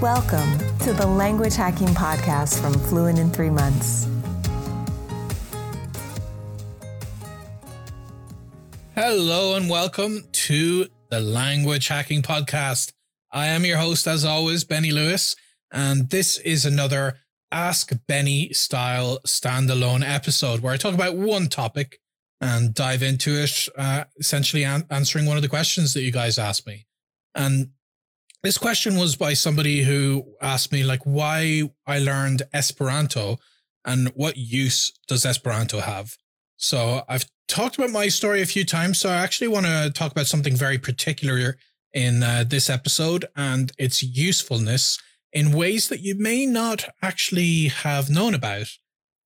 Welcome to the Language Hacking Podcast from Fluent in Three Months. Hello and welcome to the Language Hacking Podcast. I am your host, as always, Benny Lewis, and this is another Ask Benny style standalone episode where I talk about one topic and dive into it, uh, essentially an- answering one of the questions that you guys asked me. And this question was by somebody who asked me like why I learned Esperanto and what use does Esperanto have. So I've talked about my story a few times. So I actually want to talk about something very particular in uh, this episode and its usefulness in ways that you may not actually have known about.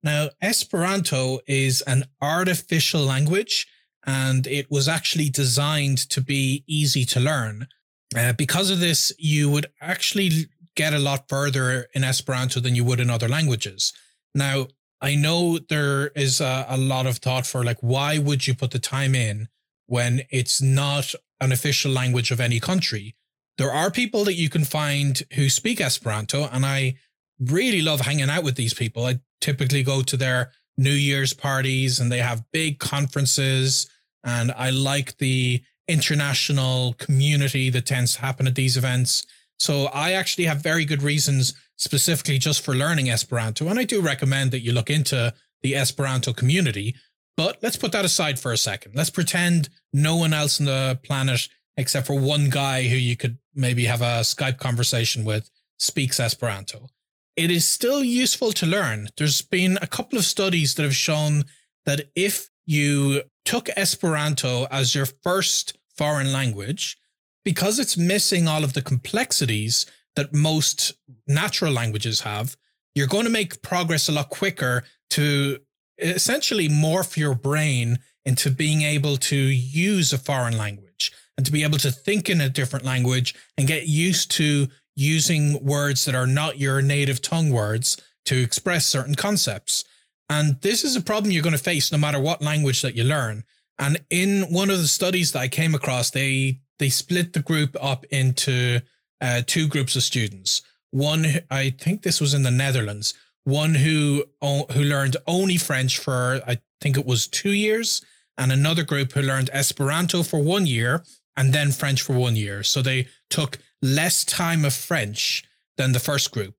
Now, Esperanto is an artificial language and it was actually designed to be easy to learn. Uh, because of this, you would actually get a lot further in Esperanto than you would in other languages. Now, I know there is a, a, lot of thought for like, why would you put the time in when it's not an official language of any country? There are people that you can find who speak Esperanto, and I really love hanging out with these people. I typically go to their New Year's parties and they have big conferences, and I like the international community that tends to happen at these events. So I actually have very good reasons specifically just for learning Esperanto. And I do recommend that you look into the Esperanto community. But let's put that aside for a second. Let's pretend no one else on the planet, except for one guy who you could maybe have a Skype conversation with, speaks Esperanto. It is still useful to learn. There's been a couple of studies that have shown that if you took Esperanto as your first foreign language, because it's missing all of the complexities that most natural languages have, you're going to make progress a lot quicker to essentially morph your brain into being able to use a foreign language and to be able to think in a different language and get used to using words that are not your native tongue words to express certain concepts. And this is a problem you're going to face no matter what language that you learn. And in one of the studies that I came across, they they split the group up into uh, two groups of students. One, I think this was in the Netherlands. One who who learned only French for I think it was two years, and another group who learned Esperanto for one year and then French for one year. So they took less time of French than the first group.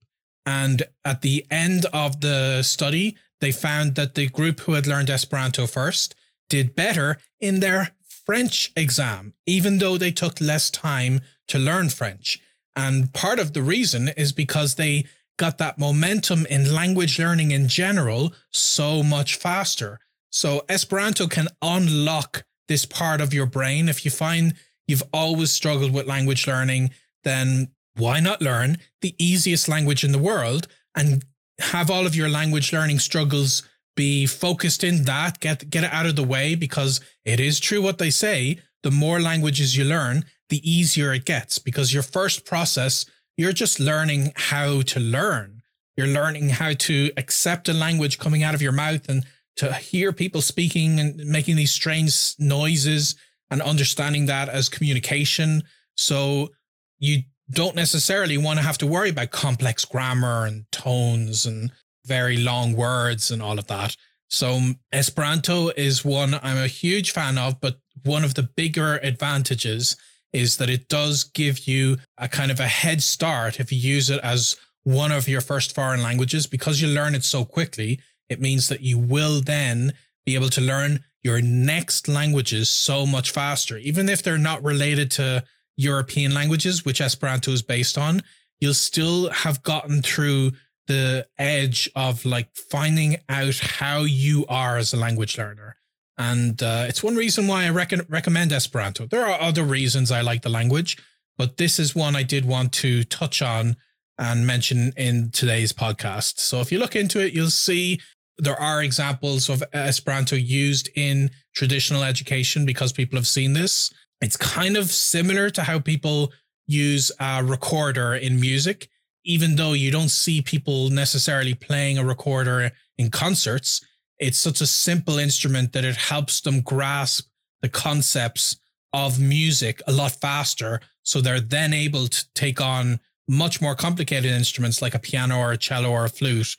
And at the end of the study, they found that the group who had learned Esperanto first did better in their French exam, even though they took less time to learn French. And part of the reason is because they got that momentum in language learning in general so much faster. So Esperanto can unlock this part of your brain. If you find you've always struggled with language learning, then why not learn the easiest language in the world and have all of your language learning struggles be focused in that, get get it out of the way because it is true what they say, the more languages you learn, the easier it gets because your first process, you're just learning how to learn. You're learning how to accept a language coming out of your mouth and to hear people speaking and making these strange noises and understanding that as communication. So you don't necessarily want to have to worry about complex grammar and tones and very long words and all of that. So um, Esperanto is one I'm a huge fan of, but one of the bigger advantages is that it does give you a kind of a head start if you use it as one of your first foreign languages because you learn it so quickly. It means that you will then be able to learn your next languages so much faster, even if they're not related to European languages, which Esperanto is based on, you'll still have gotten through the edge of like finding out how you are as a language learner. And uh, it's one reason why I rec- recommend Esperanto. There are other reasons I like the language, but this is one I did want to touch on and mention in today's podcast. So if you look into it, you'll see there are examples of Esperanto used in traditional education because people have seen this. It's kind of similar to how people use a recorder in music, even though you don't see people necessarily playing a recorder in concerts. It's such a simple instrument that it helps them grasp the concepts of music a lot faster. So they're then able to take on much more complicated instruments like a piano or a cello or a flute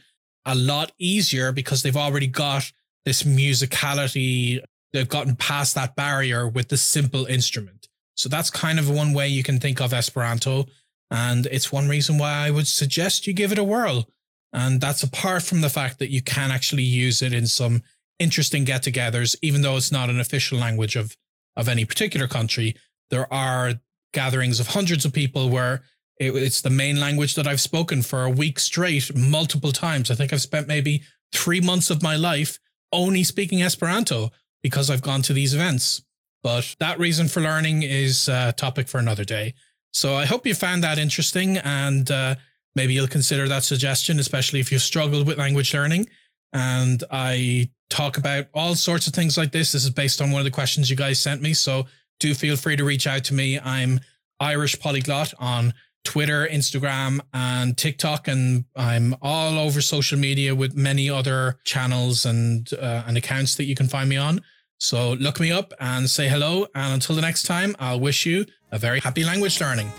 a lot easier because they've already got this musicality. They've gotten past that barrier with the simple instrument. So that's kind of one way you can think of Esperanto. And it's one reason why I would suggest you give it a whirl. And that's apart from the fact that you can actually use it in some interesting get togethers, even though it's not an official language of, of any particular country. There are gatherings of hundreds of people where it, it's the main language that I've spoken for a week straight, multiple times. I think I've spent maybe three months of my life only speaking Esperanto because I've gone to these events. But that reason for learning is a topic for another day. So I hope you found that interesting and uh, maybe you'll consider that suggestion, especially if you've struggled with language learning. And I talk about all sorts of things like this. This is based on one of the questions you guys sent me. So do feel free to reach out to me. I'm Irish Polyglot on Twitter, Instagram, and TikTok, and I'm all over social media with many other channels and uh, and accounts that you can find me on. So look me up and say hello. And until the next time, I'll wish you a very happy language learning.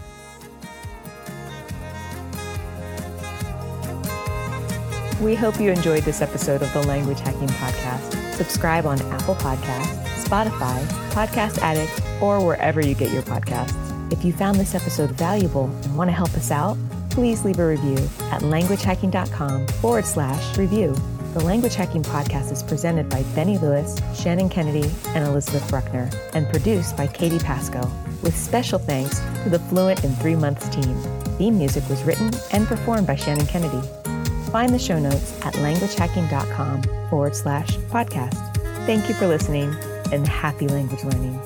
We hope you enjoyed this episode of the Language Hacking Podcast. Subscribe on Apple Podcasts, Spotify, Podcast Addict, or wherever you get your podcasts. If you found this episode valuable and want to help us out, please leave a review at languagehacking.com forward slash review. The Language Hacking Podcast is presented by Benny Lewis, Shannon Kennedy, and Elizabeth Bruckner, and produced by Katie Pasco, with special thanks to the Fluent in Three Months team. Theme music was written and performed by Shannon Kennedy. Find the show notes at languagehacking.com forward slash podcast. Thank you for listening and happy language learning.